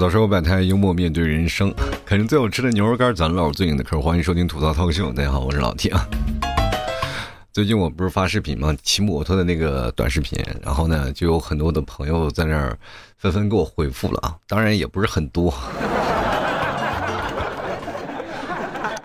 吐槽生活百态，幽默面对人生。啃着最好吃的牛肉干，咱唠最硬的嗑。欢迎收听吐槽涛秀，大家好，我是老 T 啊。最近我不是发视频吗？骑摩托的那个短视频，然后呢，就有很多的朋友在那儿纷纷给我回复了啊，当然也不是很多。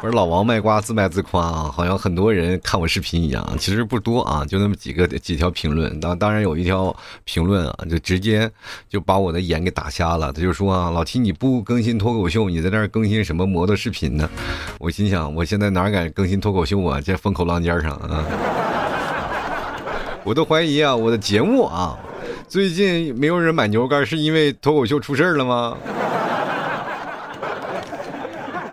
不是老王卖瓜自卖自夸啊，好像很多人看我视频一样，其实不多啊，就那么几个几条评论。当当然有一条评论啊，就直接就把我的眼给打瞎了。他就说啊，老提你不更新脱口秀，你在那儿更新什么摩托视频呢？我心想，我现在哪敢更新脱口秀啊？在风口浪尖上啊，我都怀疑啊，我的节目啊，最近没有人买牛肉干，是因为脱口秀出事了吗？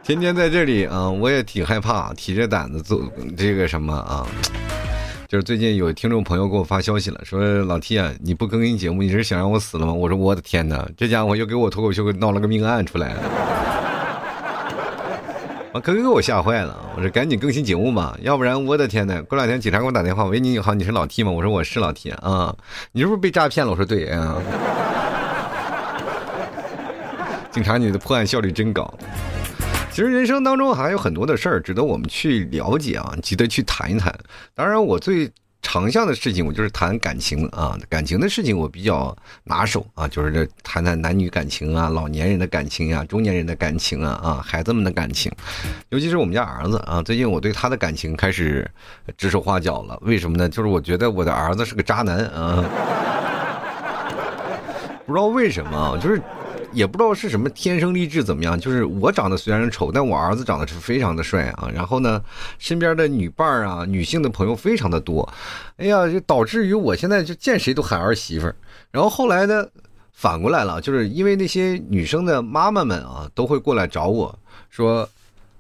天天在这里啊，我也挺害怕，提着胆子做这个什么啊。就是最近有听众朋友给我发消息了，说老 T 啊，你不更新节目，你是想让我死了吗？我说我的天哪，这家伙又给我脱口秀给闹了个命案出来，啊，可给我吓坏了。我说赶紧更新节目吧，要不然我的天哪，过两天警察给我打电话，喂，你好，你是老 T 吗？我说我是老 T 啊，你是不是被诈骗了？我说对啊。警察，你的破案效率真高。其实人生当中还有很多的事儿值得我们去了解啊，值得去谈一谈。当然，我最长项的事情，我就是谈感情啊，感情的事情我比较拿手啊，就是这谈谈男女感情啊，老年人的感情啊，中年人的感情啊，啊，孩子们的感情，尤其是我们家儿子啊，最近我对他的感情开始指手画脚了。为什么呢？就是我觉得我的儿子是个渣男啊，不知道为什么，就是。也不知道是什么天生丽质怎么样，就是我长得虽然丑，但我儿子长得是非常的帅啊。然后呢，身边的女伴儿啊，女性的朋友非常的多，哎呀，就导致于我现在就见谁都喊儿媳妇儿。然后后来呢，反过来了，就是因为那些女生的妈妈们啊，都会过来找我说，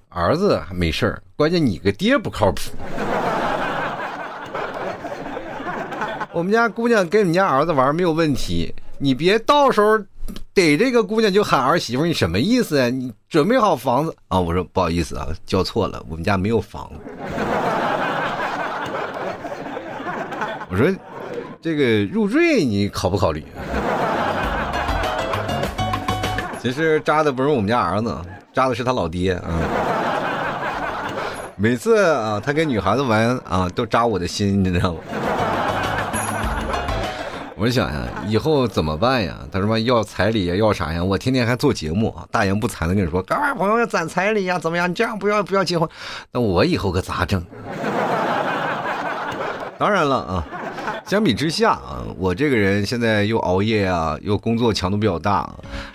儿子没事儿，关键你个爹不靠谱。我们家姑娘跟你们家儿子玩没有问题，你别到时候。逮这个姑娘就喊儿媳妇，你什么意思啊？你准备好房子啊？我说不好意思啊，叫错了，我们家没有房子。我说这个入赘你考不考虑？其实扎的不是我们家儿子，扎的是他老爹啊。每次啊，他跟女孩子玩啊，都扎我的心，你知道吗？我想呀，以后怎么办呀？他说要彩礼呀，要啥呀？我天天还做节目啊，大言不惭的跟你说，各位朋友要攒彩礼呀，怎么样？你这样不要不要结婚，那我以后可咋整？当然了啊，相比之下啊，我这个人现在又熬夜啊，又工作强度比较大，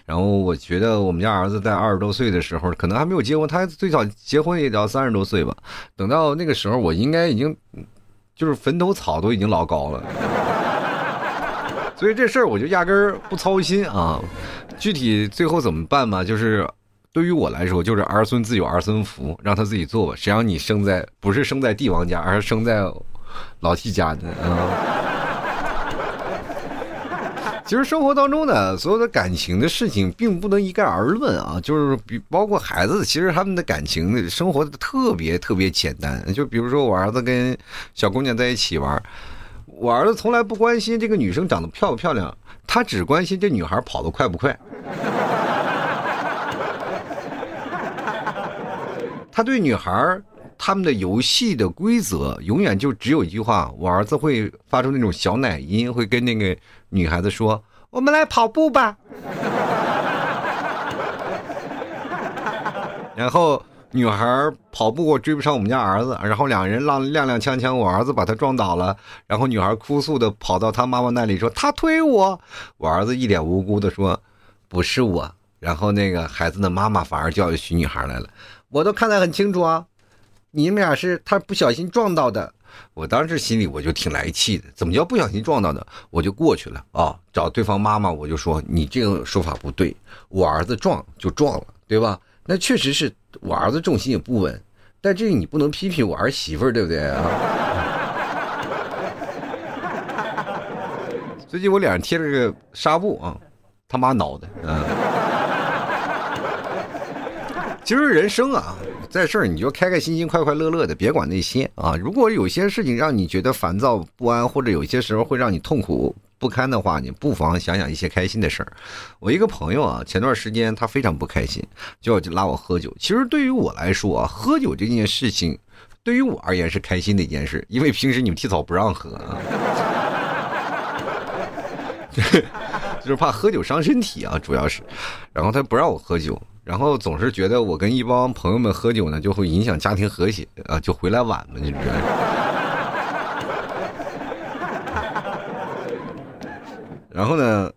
然后我觉得我们家儿子在二十多岁的时候，可能还没有结婚，他最早结婚也得要三十多岁吧。等到那个时候，我应该已经就是坟头草都已经老高了。所以这事儿我就压根儿不操心啊，具体最后怎么办嘛？就是对于我来说，就是儿孙自有儿孙福，让他自己做吧。谁让你生在不是生在帝王家，而是生在老 T 家的啊？其实生活当中呢，所有的感情的事情，并不能一概而论啊。就是比包括孩子，其实他们的感情生活特别特别简单。就比如说我儿子跟小姑娘在一起玩。我儿子从来不关心这个女生长得漂不漂亮，他只关心这女孩跑得快不快。他对女孩他们的游戏的规则永远就只有一句话：我儿子会发出那种小奶音，会跟那个女孩子说：“我们来跑步吧。”然后。女孩跑步追不上我们家儿子，然后两人浪踉踉跄跄，我儿子把她撞倒了，然后女孩哭诉的跑到她妈妈那里说她推我，我儿子一脸无辜的说不是我，然后那个孩子的妈妈反而教育起女孩来了，我都看得很清楚啊，你们俩是她不小心撞到的，我当时心里我就挺来气的，怎么叫不小心撞到的？我就过去了啊，找对方妈妈，我就说你这个说法不对，我儿子撞就撞了，对吧？那确实是我儿子重心也不稳，但这个你不能批评我儿媳妇儿，对不对啊？最近我脸上贴了个纱布啊，他妈挠的啊。其实人生啊，在这儿你就开开心心、快快乐乐的，别管那些啊。如果有些事情让你觉得烦躁不安，或者有些时候会让你痛苦不堪的话，你不妨想想一些开心的事儿。我一个朋友啊，前段时间他非常不开心，就要拉我喝酒。其实对于我来说啊，喝酒这件事情，对于我而言是开心的一件事，因为平时你们提早不让喝啊，就是怕喝酒伤身体啊，主要是。然后他不让我喝酒，然后总是觉得我跟一帮朋友们喝酒呢，就会影响家庭和谐啊，就回来晚嘛，你知道。然后呢，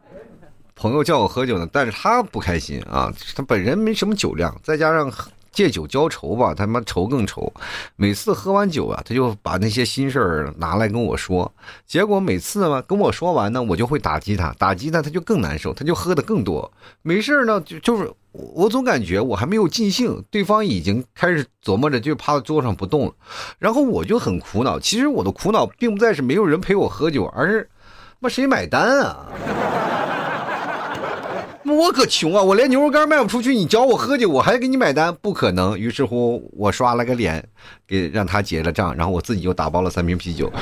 朋友叫我喝酒呢，但是他不开心啊，他本人没什么酒量，再加上借酒浇愁吧，他妈愁更愁。每次喝完酒啊，他就把那些心事儿拿来跟我说，结果每次嘛跟我说完呢，我就会打击他，打击他他就更难受，他就喝的更多。没事呢，就就是我总感觉我还没有尽兴，对方已经开始琢磨着就趴在桌上不动了，然后我就很苦恼。其实我的苦恼并不在是没有人陪我喝酒，而是。那谁买单啊？我可穷啊！我连牛肉干卖不出去，你教我喝酒，我还给你买单？不可能！于是乎，我刷了个脸，给让他结了账，然后我自己又打包了三瓶啤酒。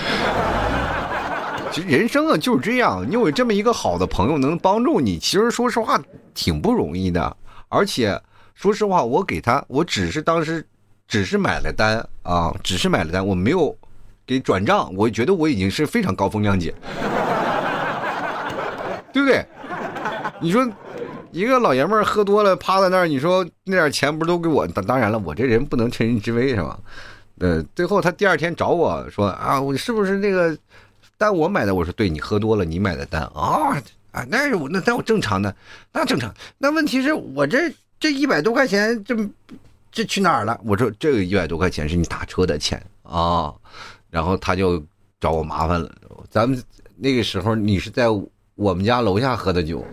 其实人生啊就是这样，你有这么一个好的朋友能帮助你，其实说实话挺不容易的。而且说实话，我给他，我只是当时只是买了单啊，只是买了单，我没有给转账，我觉得我已经是非常高风亮节。对不对？你说一个老爷们儿喝多了趴在那儿，你说那点钱不是都给我？当当然了，我这人不能趁人之危，是吧？呃，最后他第二天找我说啊，我是不是那个单我买的？我说对，你喝多了，你买的单啊啊，那是我那单我正常的，那正常。那问题是我这这一百多块钱，这这去哪儿了？我说这个一百多块钱是你打车的钱啊，然后他就找我麻烦了。咱们那个时候你是在。我们家楼下喝的酒，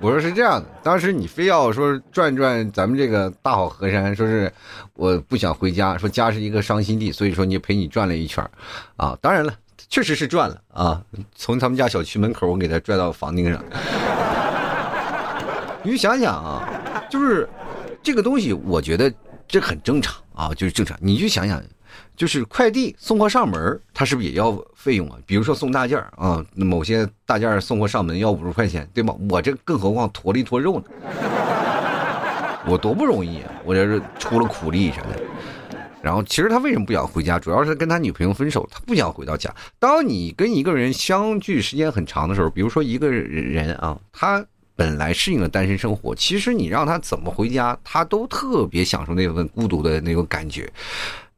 我说是这样的，当时你非要说转转咱们这个大好河山，说是我不想回家，说家是一个伤心地，所以说你陪你转了一圈啊，当然了，确实是转了啊，从他们家小区门口我给他拽到房顶上，你想想啊，就是这个东西，我觉得这很正常啊，就是正常，你就想想。就是快递送货上门，他是不是也要费用啊？比如说送大件啊，某些大件送货上门要五十块钱，对吗？我这更何况坨了一坨肉呢，我多不容易啊！我这是出了苦力啥的。然后其实他为什么不想回家？主要是跟他女朋友分手，他不想回到家。当你跟一个人相聚时间很长的时候，比如说一个人啊，他本来适应了单身生活，其实你让他怎么回家，他都特别享受那份孤独的那种感觉。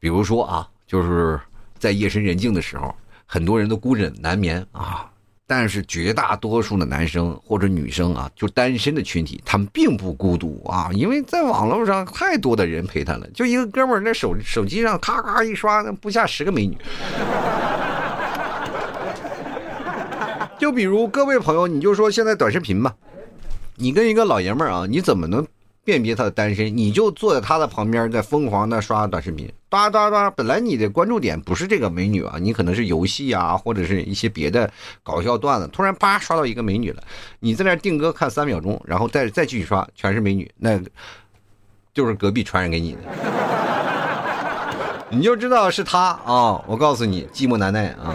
比如说啊，就是在夜深人静的时候，很多人都孤枕难眠啊。但是绝大多数的男生或者女生啊，就单身的群体，他们并不孤独啊，因为在网络上太多的人陪他了。就一个哥们儿，那手手机上咔咔一刷，那不下十个美女。就比如各位朋友，你就说现在短视频吧，你跟一个老爷们儿啊，你怎么能？辨别他的单身，你就坐在他的旁边，在疯狂的刷短视频，哒哒哒。本来你的关注点不是这个美女啊，你可能是游戏啊，或者是一些别的搞笑段子。突然啪刷到一个美女了，你在那定格看三秒钟，然后再再继续刷，全是美女，那就是隔壁传染给你的，你就知道是他啊！我告诉你，寂寞难耐啊。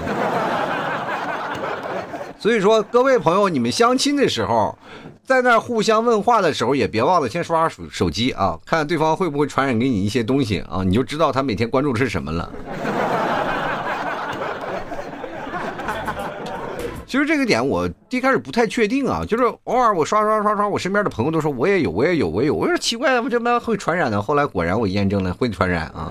所以说，各位朋友，你们相亲的时候。在那互相问话的时候，也别忘了先刷刷手手机啊，看看对方会不会传染给你一些东西啊，你就知道他每天关注的是什么了。其实这个点我一开始不太确定啊，就是偶尔我刷刷刷刷，我身边的朋友都说我也有，我也有，我也有，我说奇怪，我这么会传染的？后来果然我验证了会传染啊。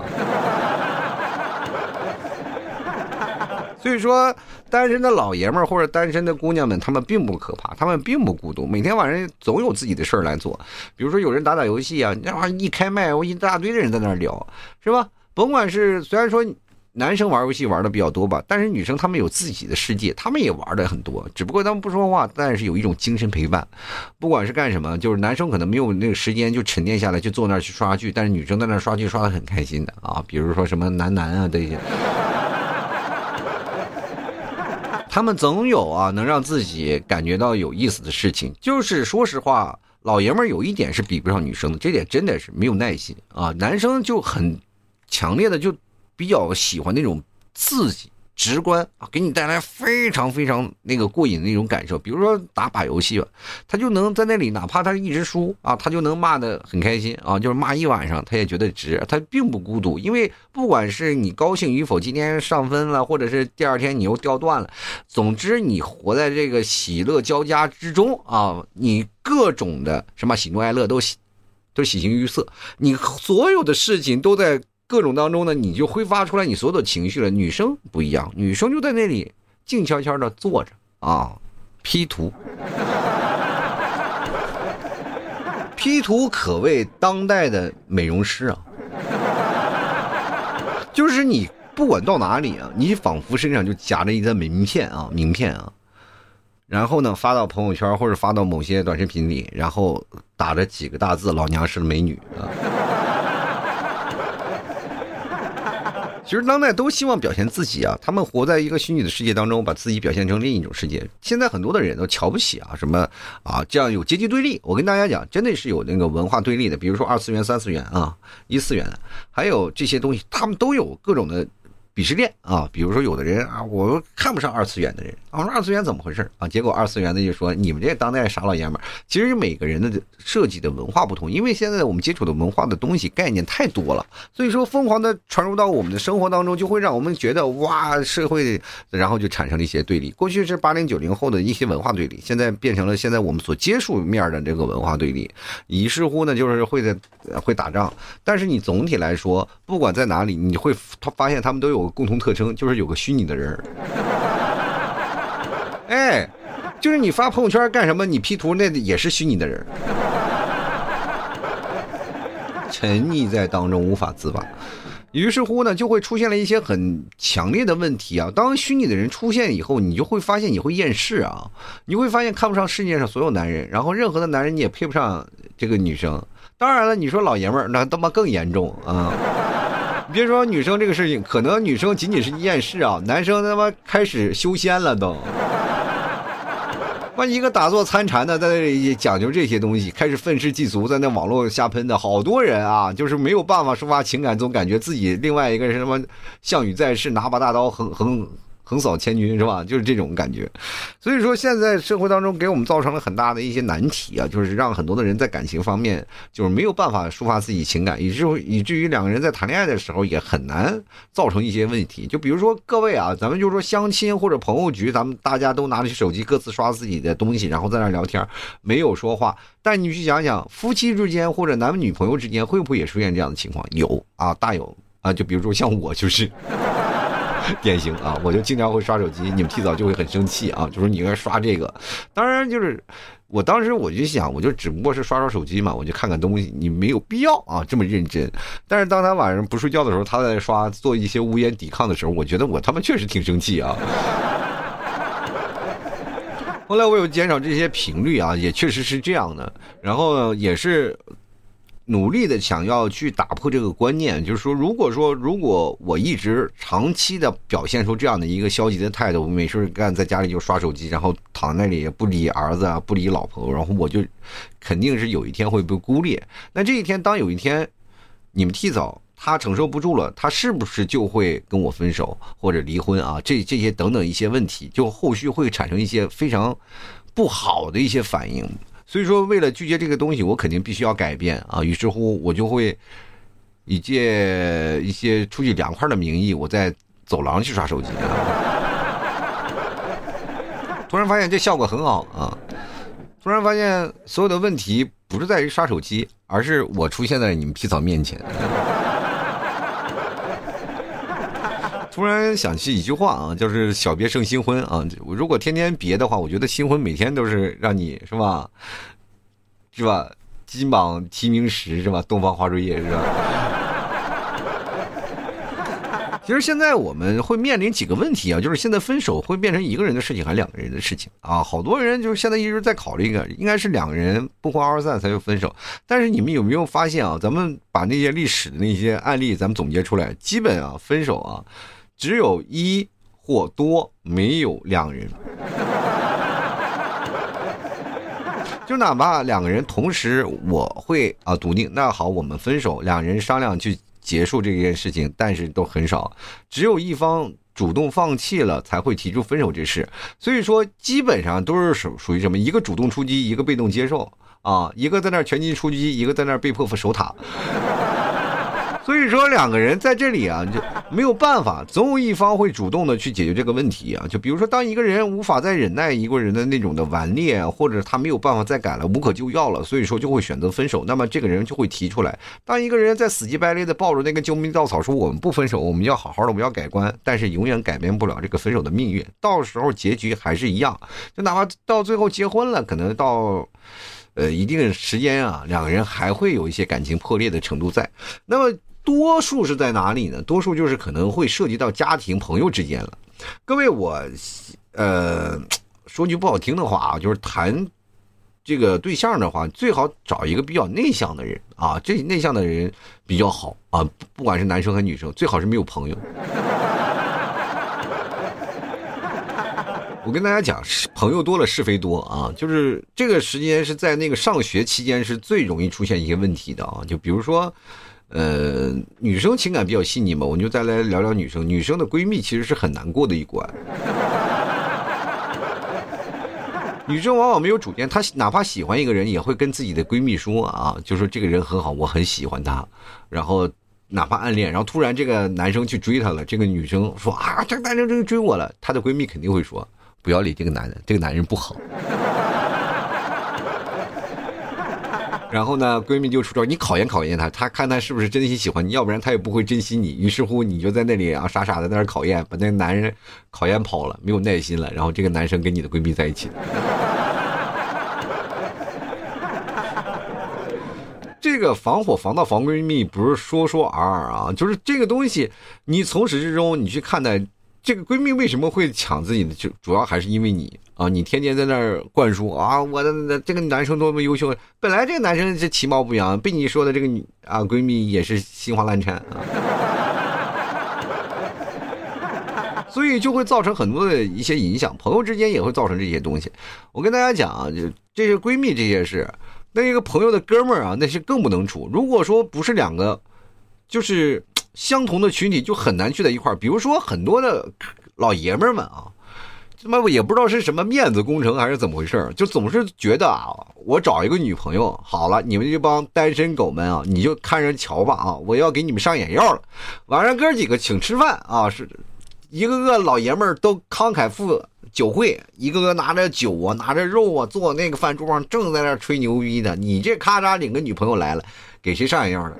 所以说，单身的老爷们儿或者单身的姑娘们，他们并不可怕，他们并不孤独，每天晚上总有自己的事儿来做。比如说，有人打打游戏啊，那玩意儿一开麦，我一大堆的人在那儿聊，是吧？甭管是虽然说男生玩游戏玩的比较多吧，但是女生她们有自己的世界，她们也玩的很多，只不过她们不说话，但是有一种精神陪伴。不管是干什么，就是男生可能没有那个时间就沉淀下来，就坐那儿去刷剧，但是女生在那儿刷剧刷的很开心的啊。比如说什么男男啊这些。他们总有啊，能让自己感觉到有意思的事情。就是说实话，老爷们儿有一点是比不上女生的，这点真的是没有耐心啊。男生就很强烈的就比较喜欢那种刺激、直观啊，给你带来非常非常那个过瘾的那种感受。比如说打把游戏吧，他就能在那里，哪怕他一直输啊，他就能骂的很开心啊，就是骂一晚上，他也觉得值，他并不孤独，因为不管是你高兴与否，今天上分了，或者是第二天你又掉段了，总之你活在这个喜乐交加之中啊，你各种的什么喜怒哀乐都喜都喜形于色，你所有的事情都在。各种当中呢，你就挥发出来你所有的情绪了。女生不一样，女生就在那里静悄悄的坐着啊，P 图，P 图可谓当代的美容师啊。就是你不管到哪里啊，你仿佛身上就夹着一张名片啊，名片啊，然后呢发到朋友圈或者发到某些短视频里，然后打着几个大字“老娘是美女”啊。其实当代都希望表现自己啊，他们活在一个虚拟的世界当中，把自己表现成另一种世界。现在很多的人都瞧不起啊，什么啊，这样有阶级对立。我跟大家讲，真的是有那个文化对立的，比如说二次元、三次元啊，一次元，还有这些东西，他们都有各种的。鄙视链啊，比如说有的人啊，我看不上二次元的人，我说二次元怎么回事啊？结果二次元的就说你们这当代傻老爷们儿。其实每个人的设计的文化不同，因为现在我们接触的文化的东西概念太多了，所以说疯狂的传入到我们的生活当中，就会让我们觉得哇，社会，然后就产生了一些对立。过去是八零九零后的一些文化对立，现在变成了现在我们所接触面的这个文化对立。于是乎呢，就是会在会打仗，但是你总体来说，不管在哪里，你会发现他们都有。共同特征，就是有个虚拟的人 哎，就是你发朋友圈干什么？你 P 图那也是虚拟的人 沉溺在当中无法自拔。于是乎呢，就会出现了一些很强烈的问题啊。当虚拟的人出现以后，你就会发现你会厌世啊，你会发现看不上世界上所有男人，然后任何的男人你也配不上这个女生。当然了，你说老爷们儿那他妈更严重啊。别说女生这个事情，可能女生仅仅是厌世啊，男生他妈开始修仙了都。万一个打坐参禅的在那里讲究这些东西，开始愤世嫉俗，在那网络瞎喷的好多人啊，就是没有办法抒发情感，总感觉自己另外一个人什么项羽在世，拿把大刀横横。横扫千军是吧？就是这种感觉，所以说现在社会当中给我们造成了很大的一些难题啊，就是让很多的人在感情方面就是没有办法抒发自己情感，以至于以至于两个人在谈恋爱的时候也很难造成一些问题。就比如说各位啊，咱们就说相亲或者朋友局，咱们大家都拿着手机各自刷自己的东西，然后在那聊天，没有说话。但你去想想，夫妻之间或者男女朋友之间会不会也出现这样的情况？有啊，大有啊。就比如说像我就是。典型啊，我就经常会刷手机，你们提早就会很生气啊，就说你应该刷这个。当然，就是我当时我就想，我就只不过是刷刷手机嘛，我就看看东西，你没有必要啊这么认真。但是当他晚上不睡觉的时候，他在刷做一些无言抵抗的时候，我觉得我他妈确实挺生气啊。后来我有减少这些频率啊，也确实是这样的，然后也是。努力的想要去打破这个观念，就是说，如果说如果我一直长期的表现出这样的一个消极的态度，我没事干在家里就刷手机，然后躺在那里也不理儿子啊，不理老婆，然后我就肯定是有一天会被孤立。那这一天，当有一天你们替早他承受不住了，他是不是就会跟我分手或者离婚啊？这这些等等一些问题，就后续会产生一些非常不好的一些反应。所以说，为了拒绝这个东西，我肯定必须要改变啊！于是乎，我就会以借一些出去凉快的名义，我在走廊去刷手机啊。突然发现这效果很好啊！突然发现所有的问题不是在于刷手机，而是我出现在你们皮草面前。突然想起一句话啊，就是“小别胜新婚”啊。如果天天别的话，我觉得新婚每天都是让你是吧，是吧？金榜题名时是吧？东方花烛夜是吧？其实现在我们会面临几个问题啊，就是现在分手会变成一个人的事情还是两个人的事情啊？好多人就是现在一直在考虑一个，应该是两个人不欢而散才会分手。但是你们有没有发现啊？咱们把那些历史的那些案例咱们总结出来，基本啊分手啊。只有一或多，没有两人。就哪怕两个人同时，我会啊笃定，那好，我们分手，两人商量去结束这件事情，但是都很少。只有一方主动放弃了，才会提出分手这事。所以说，基本上都是属属于什么？一个主动出击，一个被动接受啊，一个在那儿全军出击，一个在那被迫守塔。所以说，两个人在这里啊，就没有办法，总有一方会主动的去解决这个问题啊。就比如说，当一个人无法再忍耐一个人的那种的顽劣，或者他没有办法再改了，无可救药了，所以说就会选择分手。那么这个人就会提出来。当一个人在死乞白赖的抱着那个救命稻草说我们不分手，我们要好好的，我们要改观，但是永远改变不了这个分手的命运。到时候结局还是一样，就哪怕到最后结婚了，可能到。呃，一定时间啊，两个人还会有一些感情破裂的程度在。那么，多数是在哪里呢？多数就是可能会涉及到家庭、朋友之间了。各位，我呃说句不好听的话啊，就是谈这个对象的话，最好找一个比较内向的人啊，这内向的人比较好啊，不管是男生和女生，最好是没有朋友。我跟大家讲，朋友多了是非多啊，就是这个时间是在那个上学期间是最容易出现一些问题的啊。就比如说，呃，女生情感比较细腻嘛，我们就再来聊聊女生。女生的闺蜜其实是很难过的一关。女生往往没有主见，她哪怕喜欢一个人，也会跟自己的闺蜜说啊，就说这个人很好，我很喜欢他。然后哪怕暗恋，然后突然这个男生去追她了，这个女生说啊，这个男生真追我了，她的闺蜜肯定会说。不要理这个男人，这个男人不好。然后呢，闺蜜就出招，你考验考验他，他看他是不是真心喜欢你，要不然他也不会珍惜你。于是乎，你就在那里啊，傻傻的在那考验，把那个男人考验跑了，没有耐心了。然后这个男生跟你的闺蜜在一起。这个防火防盗防闺蜜不是说说而而啊，就是这个东西，你从始至终你去看待。这个闺蜜为什么会抢自己的？就主要还是因为你啊！你天天在那儿灌输啊，我的这个男生多么优秀。本来这个男生是其貌不扬，被你说的这个女啊闺蜜也是心花乱颤啊，所以就会造成很多的一些影响。朋友之间也会造成这些东西。我跟大家讲啊，就这些闺蜜这些事，那一个朋友的哥们儿啊，那是更不能处。如果说不是两个，就是。相同的群体就很难聚在一块儿，比如说很多的老爷们儿们啊，他妈也不知道是什么面子工程还是怎么回事就总是觉得啊，我找一个女朋友好了，你们这帮单身狗们啊，你就看着瞧吧啊，我要给你们上眼药了，晚上哥几个请吃饭啊，是一个个老爷们儿都慷慨赴酒会，一个个拿着酒啊，拿着肉啊，坐那个饭桌上正在那吹牛逼呢，你这咔嚓领个女朋友来了，给谁上眼药了？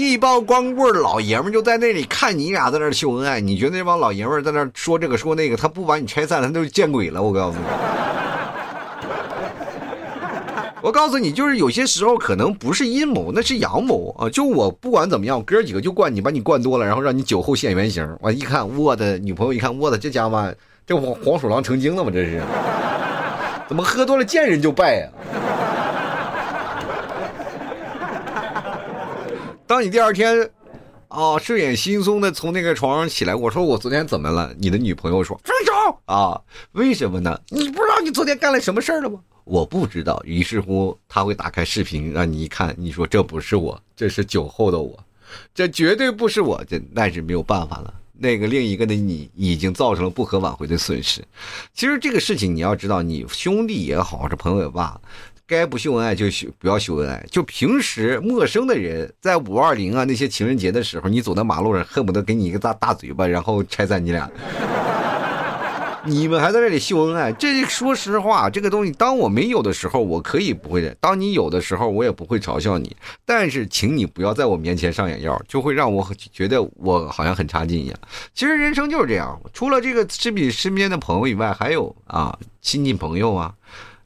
一帮光棍老爷们就在那里看你俩在那秀恩爱，你觉得那帮老爷们在那说这个说那个，他不把你拆散，他都见鬼了！我告诉你，我告诉你，就是有些时候可能不是阴谋，那是阳谋啊！就我不管怎么样，哥几个就灌你，把你灌多了，然后让你酒后现原形。我一看，我的女朋友一看，我的这家伙，这黄黄鼠狼成精了吗？这是，怎么喝多了见人就拜呀？当你第二天，啊，睡眼惺忪的从那个床上起来，我说我昨天怎么了？你的女朋友说分手啊？为什么呢？你不知道你昨天干了什么事儿了吗？我不知道。于是乎，他会打开视频让你一看，你说这不是我，这是酒后的我，这绝对不是我，这那是没有办法了。那个另一个的你已经造成了不可挽回的损失。其实这个事情你要知道，你兄弟也好，是朋友也罢。该不秀恩爱就秀，不要秀恩爱。就平时陌生的人，在五二零啊那些情人节的时候，你走在马路上，恨不得给你一个大大嘴巴，然后拆散你俩。你们还在这里秀恩爱，这说实话，这个东西，当我没有的时候，我可以不会的；当你有的时候，我也不会嘲笑你。但是，请你不要在我面前上眼药，就会让我觉得我好像很差劲一样。其实人生就是这样，除了这个身比身边的朋友以外，还有啊亲戚朋友啊。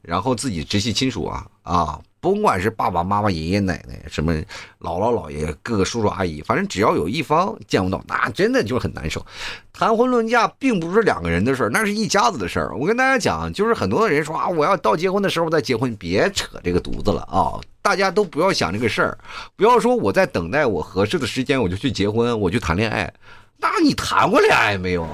然后自己直系亲属啊啊，甭管是爸爸妈妈、爷爷奶奶、什么姥姥姥爷、各个叔叔阿姨，反正只要有一方见不到，那真的就很难受。谈婚论嫁并不是两个人的事儿，那是一家子的事儿。我跟大家讲，就是很多的人说啊，我要到结婚的时候再结婚，别扯这个犊子了啊！大家都不要想这个事儿，不要说我在等待我合适的时间我就去结婚，我去谈恋爱，那你谈过恋爱没有？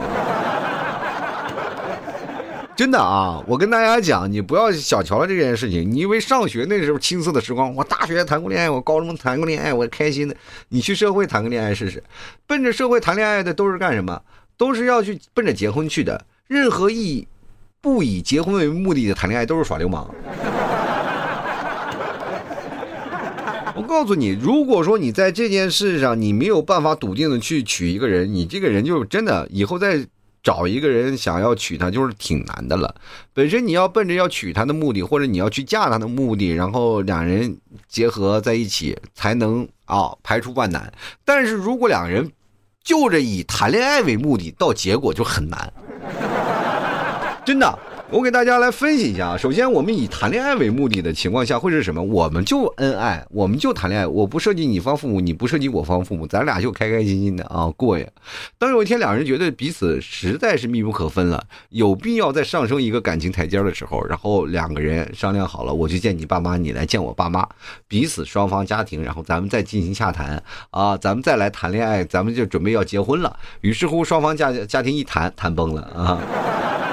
真的啊，我跟大家讲，你不要小瞧了这件事情。你以为上学那时候青涩的时光，我大学谈过恋爱，我高中谈过恋爱，我开心的。你去社会谈个恋爱试试，奔着社会谈恋爱的都是干什么？都是要去奔着结婚去的。任何意义不以结婚为目的的谈恋爱都是耍流氓。我告诉你，如果说你在这件事上你没有办法笃定的去娶一个人，你这个人就真的以后在。找一个人想要娶她就是挺难的了。本身你要奔着要娶她的目的，或者你要去嫁她的目的，然后两人结合在一起才能啊排除万难。但是如果两人就着以谈恋爱为目的，到结果就很难，真的。我给大家来分析一下啊，首先我们以谈恋爱为目的的情况下会是什么？我们就恩爱，我们就谈恋爱，我不涉及你方父母，你不涉及我方父母，咱俩就开开心心的啊过呀。当有一天两人觉得彼此实在是密不可分了，有必要再上升一个感情台阶的时候，然后两个人商量好了，我去见你爸妈，你来见我爸妈，彼此双方家庭，然后咱们再进行洽谈啊，咱们再来谈恋爱，咱们就准备要结婚了。于是乎双方家家庭一谈，谈崩了啊。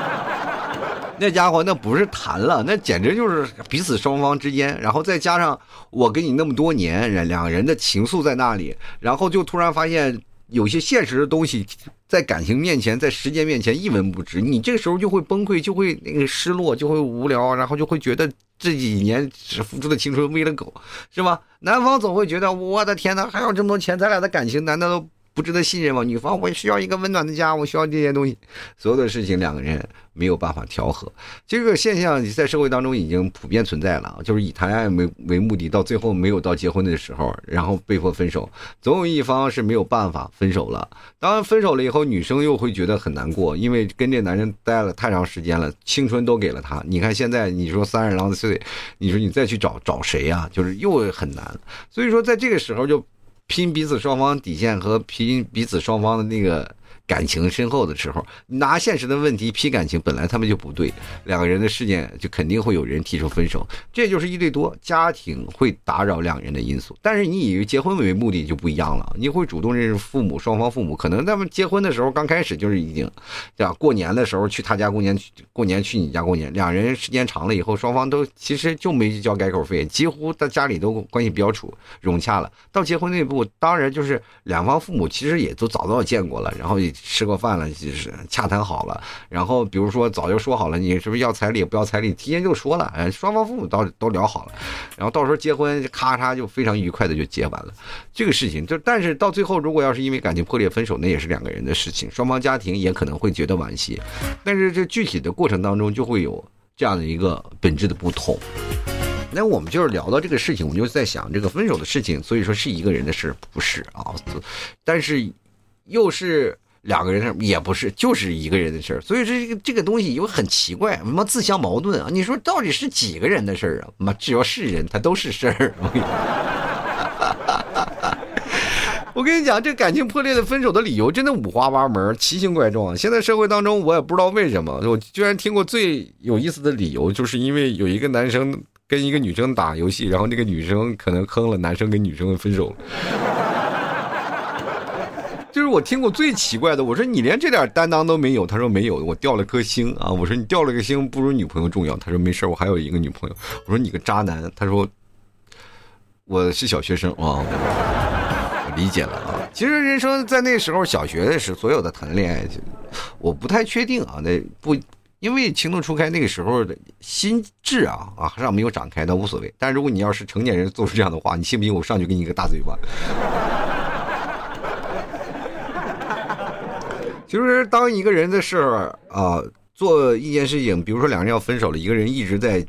那家伙那不是谈了，那简直就是彼此双方之间，然后再加上我跟你那么多年，两人的情愫在那里，然后就突然发现有些现实的东西在感情面前，在时间面前一文不值，你这个时候就会崩溃，就会那个失落，就会无聊，然后就会觉得这几年只付出的青春喂了狗，是吧？男方总会觉得我的天哪，还有这么多钱，咱俩的感情难道都？不值得信任吗？女方，我需要一个温暖的家，我需要这些东西，所有的事情两个人没有办法调和。这个现象在社会当中已经普遍存在了，就是以谈恋爱为为目的，到最后没有到结婚的时候，然后被迫分手，总有一方是没有办法分手了。当然分手了以后，女生又会觉得很难过，因为跟这男人待了太长时间了，青春都给了他。你看现在，你说三十郎的岁，你说你再去找找谁呀？就是又很难。所以说，在这个时候就。拼彼此双方底线和拼彼此双方的那个。感情深厚的时候，拿现实的问题批感情，本来他们就不对，两个人的事件就肯定会有人提出分手，这就是一对多，家庭会打扰两人的因素。但是你以为结婚为目的就不一样了，你会主动认识父母，双方父母可能他们结婚的时候刚开始就是已经，对吧？过年的时候去他家过年，过年去你家过年，两人时间长了以后，双方都其实就没交改口费，几乎在家里都关系比较处融洽了。到结婚那一步，当然就是两方父母其实也都早早见过了，然后。吃过饭了，就是洽谈好了，然后比如说早就说好了，你是不是要彩礼？不要彩礼，提前就说了，哎，双方父母都都聊好了，然后到时候结婚，咔嚓就非常愉快的就结完了。这个事情就，但是到最后，如果要是因为感情破裂分手，那也是两个人的事情，双方家庭也可能会觉得惋惜，但是这具体的过程当中就会有这样的一个本质的不同。那我们就是聊到这个事情，我就在想这个分手的事情，所以说是一个人的事，不是啊，但是又是。两个人的事也不是，就是一个人的事儿，所以这个这个东西又很奇怪，什么自相矛盾啊？你说到底是几个人的事儿啊？妈，只要是人，他都是事儿。我跟你讲，这感情破裂的分手的理由真的五花八门，奇形怪状。现在社会当中，我也不知道为什么，我居然听过最有意思的理由，就是因为有一个男生跟一个女生打游戏，然后那个女生可能坑了男生，跟女生分手。就是我听过最奇怪的，我说你连这点担当都没有，他说没有，我掉了颗星啊。我说你掉了个星不如女朋友重要，他说没事我还有一个女朋友。我说你个渣男，他说我是小学生啊，我理解了啊。其实人生在那时候小学的时候，所有的谈恋爱，我不太确定啊，那不因为情窦初开那个时候的心智啊啊还没有长开，那无所谓。但如果你要是成年人做出这样的话，你信不信我上去给你一个大嘴巴？其实当一个人的事儿啊，做一件事情，比如说两个人要分手了，一个人一直在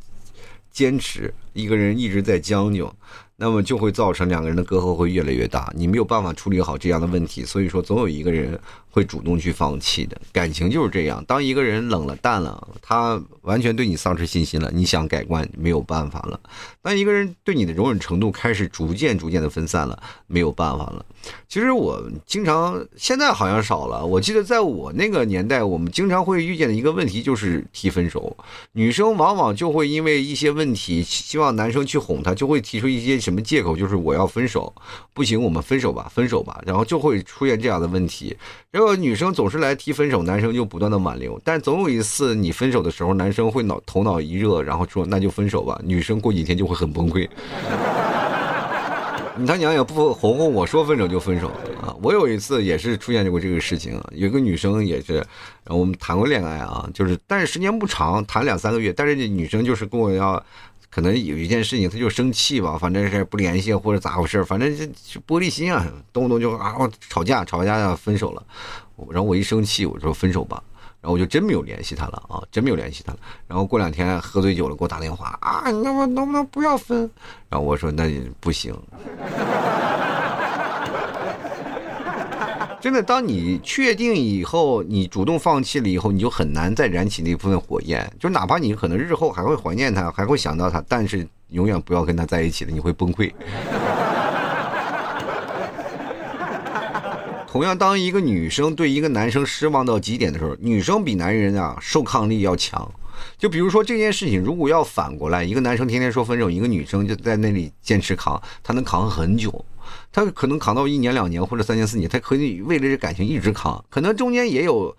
坚持，一个人一直在将就，那么就会造成两个人的隔阂会越来越大，你没有办法处理好这样的问题，所以说总有一个人会主动去放弃的。感情就是这样，当一个人冷了淡了，他完全对你丧失信心了，你想改观没有办法了；当一个人对你的容忍程度开始逐渐逐渐的分散了，没有办法了。其实我经常现在好像少了。我记得在我那个年代，我们经常会遇见的一个问题就是提分手。女生往往就会因为一些问题，希望男生去哄她，就会提出一些什么借口，就是我要分手，不行，我们分手吧，分手吧。然后就会出现这样的问题。然女生总是来提分手，男生就不断的挽留，但总有一次你分手的时候，男生会脑头脑一热，然后说那就分手吧，女生过几天就会很崩溃。你他娘也不哄哄我说分手就分手啊！我有一次也是出现过这个事情，有个女生也是，我们谈过恋爱啊，就是但是时间不长，谈两三个月，但是女生就是跟我要，可能有一件事情他就生气吧，反正是不联系或者咋回事，反正就玻璃心啊，动不动就啊吵架，吵架呀分手了，然后我一生气我说分手吧。然后我就真没有联系他了啊，真没有联系他了。然后过两天喝醉酒了，给我打电话啊，那我能不能不要分？然后我说那不行。真的，当你确定以后，你主动放弃了以后，你就很难再燃起那部分火焰。就哪怕你可能日后还会怀念他，还会想到他，但是永远不要跟他在一起了，你会崩溃。同样，当一个女生对一个男生失望到极点的时候，女生比男人啊受抗力要强。就比如说这件事情，如果要反过来，一个男生天天说分手，一个女生就在那里坚持扛，他能扛很久，他可能扛到一年两年或者三年四年，他可以为了这感情一直扛，可能中间也有。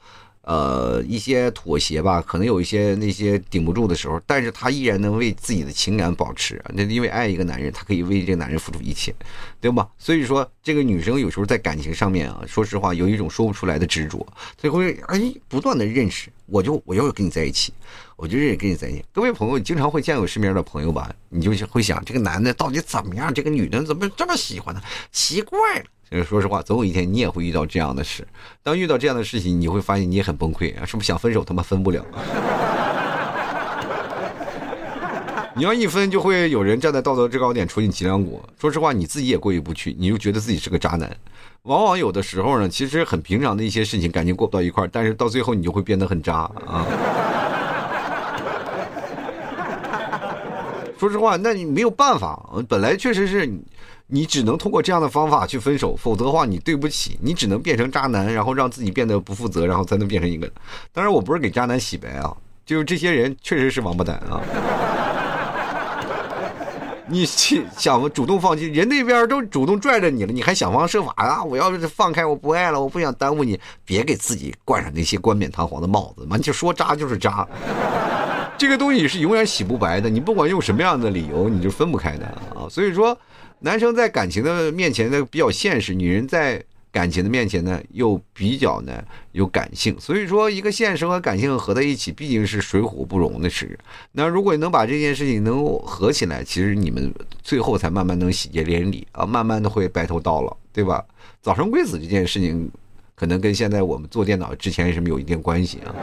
呃，一些妥协吧，可能有一些那些顶不住的时候，但是她依然能为自己的情感保持。那因为爱一个男人，她可以为这个男人付出一切，对吧？所以说，这个女生有时候在感情上面啊，说实话，有一种说不出来的执着，她会哎不断的认识，我就我要跟你在一起，我就认跟你在一起。各位朋友经常会见我身边的朋友吧，你就会想，这个男的到底怎么样？这个女的怎么这么喜欢他？奇怪了。说实话，总有一天你也会遇到这样的事。当遇到这样的事情，你会发现你也很崩溃啊！是不是想分手，他妈分不了？你要一分，就会有人站在道德制高点戳你脊梁骨。说实话，你自己也过意不去，你就觉得自己是个渣男。往往有的时候呢，其实很平常的一些事情，感情过不到一块儿，但是到最后你就会变得很渣啊。说实话，那你没有办法，本来确实是。你只能通过这样的方法去分手，否则的话，你对不起，你只能变成渣男，然后让自己变得不负责，然后才能变成一个。当然，我不是给渣男洗白啊，就是这些人确实是王八蛋啊。你去想主动放弃，人那边都主动拽着你了，你还想方设法啊？我要是放开，我不爱了，我不想耽误你，别给自己冠上那些冠冕堂皇的帽子嘛！就说渣就是渣，这个东西是永远洗不白的。你不管用什么样的理由，你就分不开的啊。所以说。男生在感情的面前呢比较现实，女人在感情的面前呢又比较呢有感性，所以说一个现实和感性合在一起，毕竟是水火不容的事。那如果能把这件事情能合起来，其实你们最后才慢慢能喜结连理啊，慢慢的会白头到老，对吧？早生贵子这件事情，可能跟现在我们做电脑之前什么有一定关系啊，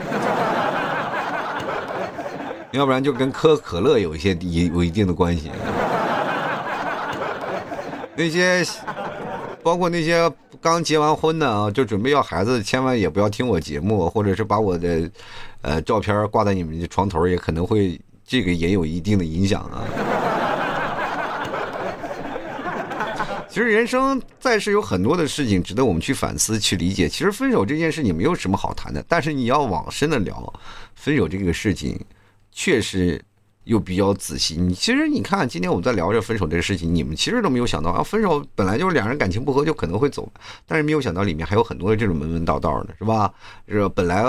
要不然就跟可可乐有一些一有一定的关系。那些，包括那些刚结完婚的啊，就准备要孩子，千万也不要听我节目，或者是把我的，呃，照片挂在你们的床头，也可能会这个也有一定的影响啊。其实人生在世有很多的事情值得我们去反思、去理解。其实分手这件事情没有什么好谈的，但是你要往深的聊，分手这个事情，确实。又比较仔细，你其实你看，今天我们在聊这分手这个事情，你们其实都没有想到啊，分手本来就是两人感情不和就可能会走，但是没有想到里面还有很多的这种门门道道的，是吧？是本来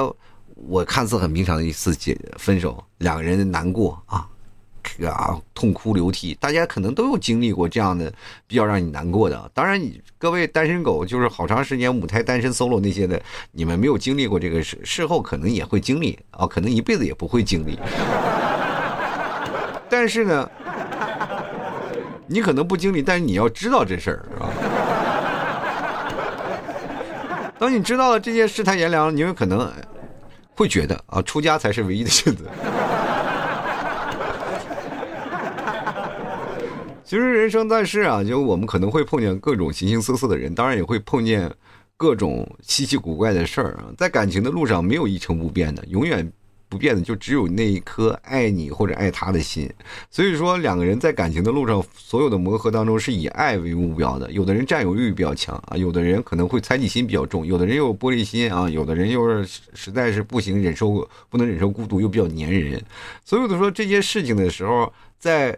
我看似很平常的一次解分手，两个人难过啊，啊痛哭流涕，大家可能都有经历过这样的比较让你难过的。当然，你各位单身狗就是好长时间母胎单身 solo 那些的，你们没有经历过这个事，事后可能也会经历啊，可能一辈子也不会经历。但是呢，你可能不经历，但是你要知道这事儿啊。当你知道了这些世态炎凉，你有可能会觉得啊，出家才是唯一的选择。其实人生在世啊，就我们可能会碰见各种形形色色的人，当然也会碰见各种稀奇古怪的事儿啊。在感情的路上，没有一成不变的，永远。不变的就只有那一颗爱你或者爱他的心，所以说两个人在感情的路上，所有的磨合当中是以爱为目标的。有的人占有欲比较强啊，有的人可能会猜忌心比较重，有的人又有玻璃心啊，有的人又是实在是不行忍受不能忍受孤独又比较粘人。所以的说这些事情的时候，在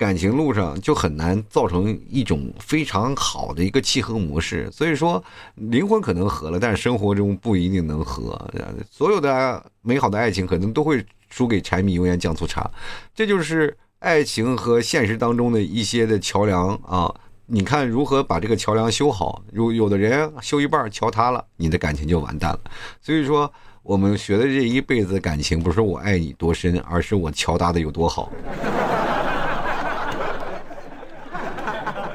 感情路上就很难造成一种非常好的一个契合模式。所以说，灵魂可能合了，但是生活中不一定能合。所有的美好的爱情可能都会输给柴米油盐酱醋茶，这就是爱情和现实当中的一些的桥梁啊。你看如何把这个桥梁修好？如有的人修一半桥塌了，你的感情就完蛋了。所以说，我们学的这一辈子感情，不是我爱你多深，而是我桥搭的有多好。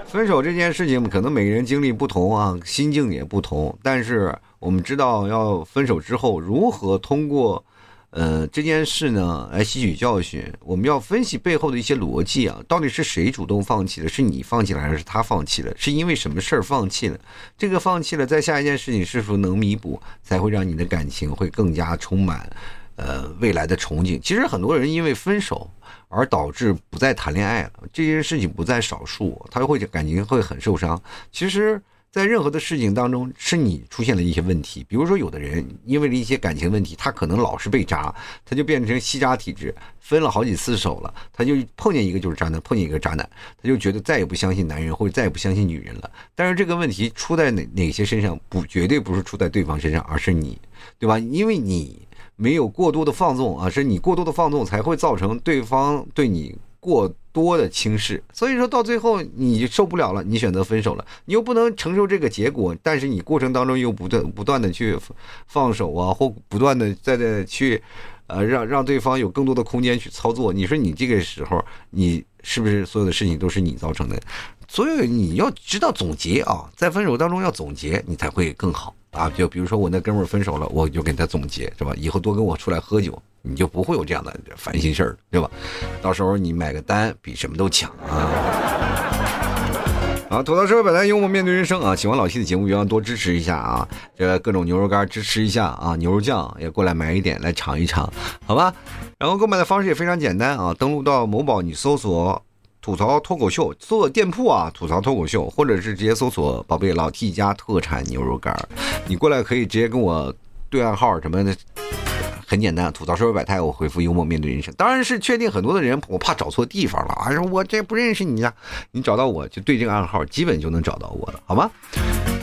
分手这件事情，可能每个人经历不同啊，心境也不同。但是我们知道，要分手之后如何通过。呃，这件事呢，来吸取教训。我们要分析背后的一些逻辑啊，到底是谁主动放弃的？是你放弃了，还是他放弃了？是因为什么事儿放弃了？这个放弃了，在下一件事情是否能弥补，才会让你的感情会更加充满，呃，未来的憧憬。其实很多人因为分手而导致不再谈恋爱了，这件事情不在少数，他会感情会很受伤。其实。在任何的事情当中，是你出现了一些问题。比如说，有的人因为了一些感情问题，他可能老是被渣，他就变成吸渣体质，分了好几次手了，他就碰见一个就是渣男，碰见一个渣男，他就觉得再也不相信男人，或者再也不相信女人了。但是这个问题出在哪哪些身上？不，绝对不是出在对方身上，而是你，对吧？因为你没有过多的放纵啊，是你过多的放纵才会造成对方对你。过多的轻视，所以说到最后你受不了了，你选择分手了，你又不能承受这个结果，但是你过程当中又不断不断的去放手啊，或不断的在在去，呃，让让对方有更多的空间去操作。你说你这个时候，你是不是所有的事情都是你造成的？所以你要知道总结啊，在分手当中要总结，你才会更好啊。就比如说我那哥们儿分手了，我就给他总结，是吧？以后多跟我出来喝酒。你就不会有这样的烦心事儿，对吧？到时候你买个单比什么都强啊！啊，吐槽社会百态，幽默面对人生啊！喜欢老 T 的节目，别忘多支持一下啊！这各种牛肉干支持一下啊！牛肉酱也过来买一点来尝一尝，好吧？然后购买的方式也非常简单啊！登录到某宝，你搜索“吐槽脱口秀”，搜索店铺啊，“吐槽脱口秀”，或者是直接搜索“宝贝老 T 家特产牛肉干儿”，你过来可以直接跟我对暗号什么的。很简单，吐槽社会百态，我回复幽默面对人生。当然是确定很多的人，我怕找错地方了啊！说我这不认识你呀，你找到我就对这个暗号，基本就能找到我了，好吗？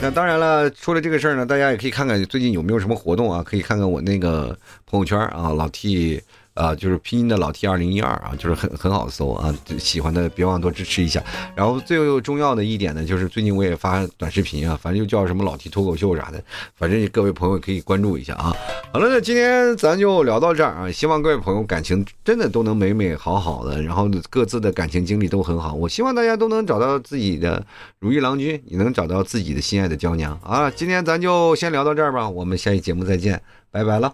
那当然了，说了这个事儿呢，大家也可以看看最近有没有什么活动啊，可以看看我那个朋友圈啊，老 T。啊，就是拼音的老 T 二零一二啊，就是很很好搜啊，喜欢的别忘多支持一下。然后最重要的一点呢，就是最近我也发短视频啊，反正就叫什么老 T 脱口秀啥的，反正各位朋友可以关注一下啊。好了，那今天咱就聊到这儿啊，希望各位朋友感情真的都能美美好好的，然后各自的感情经历都很好。我希望大家都能找到自己的如意郎君，也能找到自己的心爱的娇娘啊。今天咱就先聊到这儿吧，我们下期节目再见，拜拜了。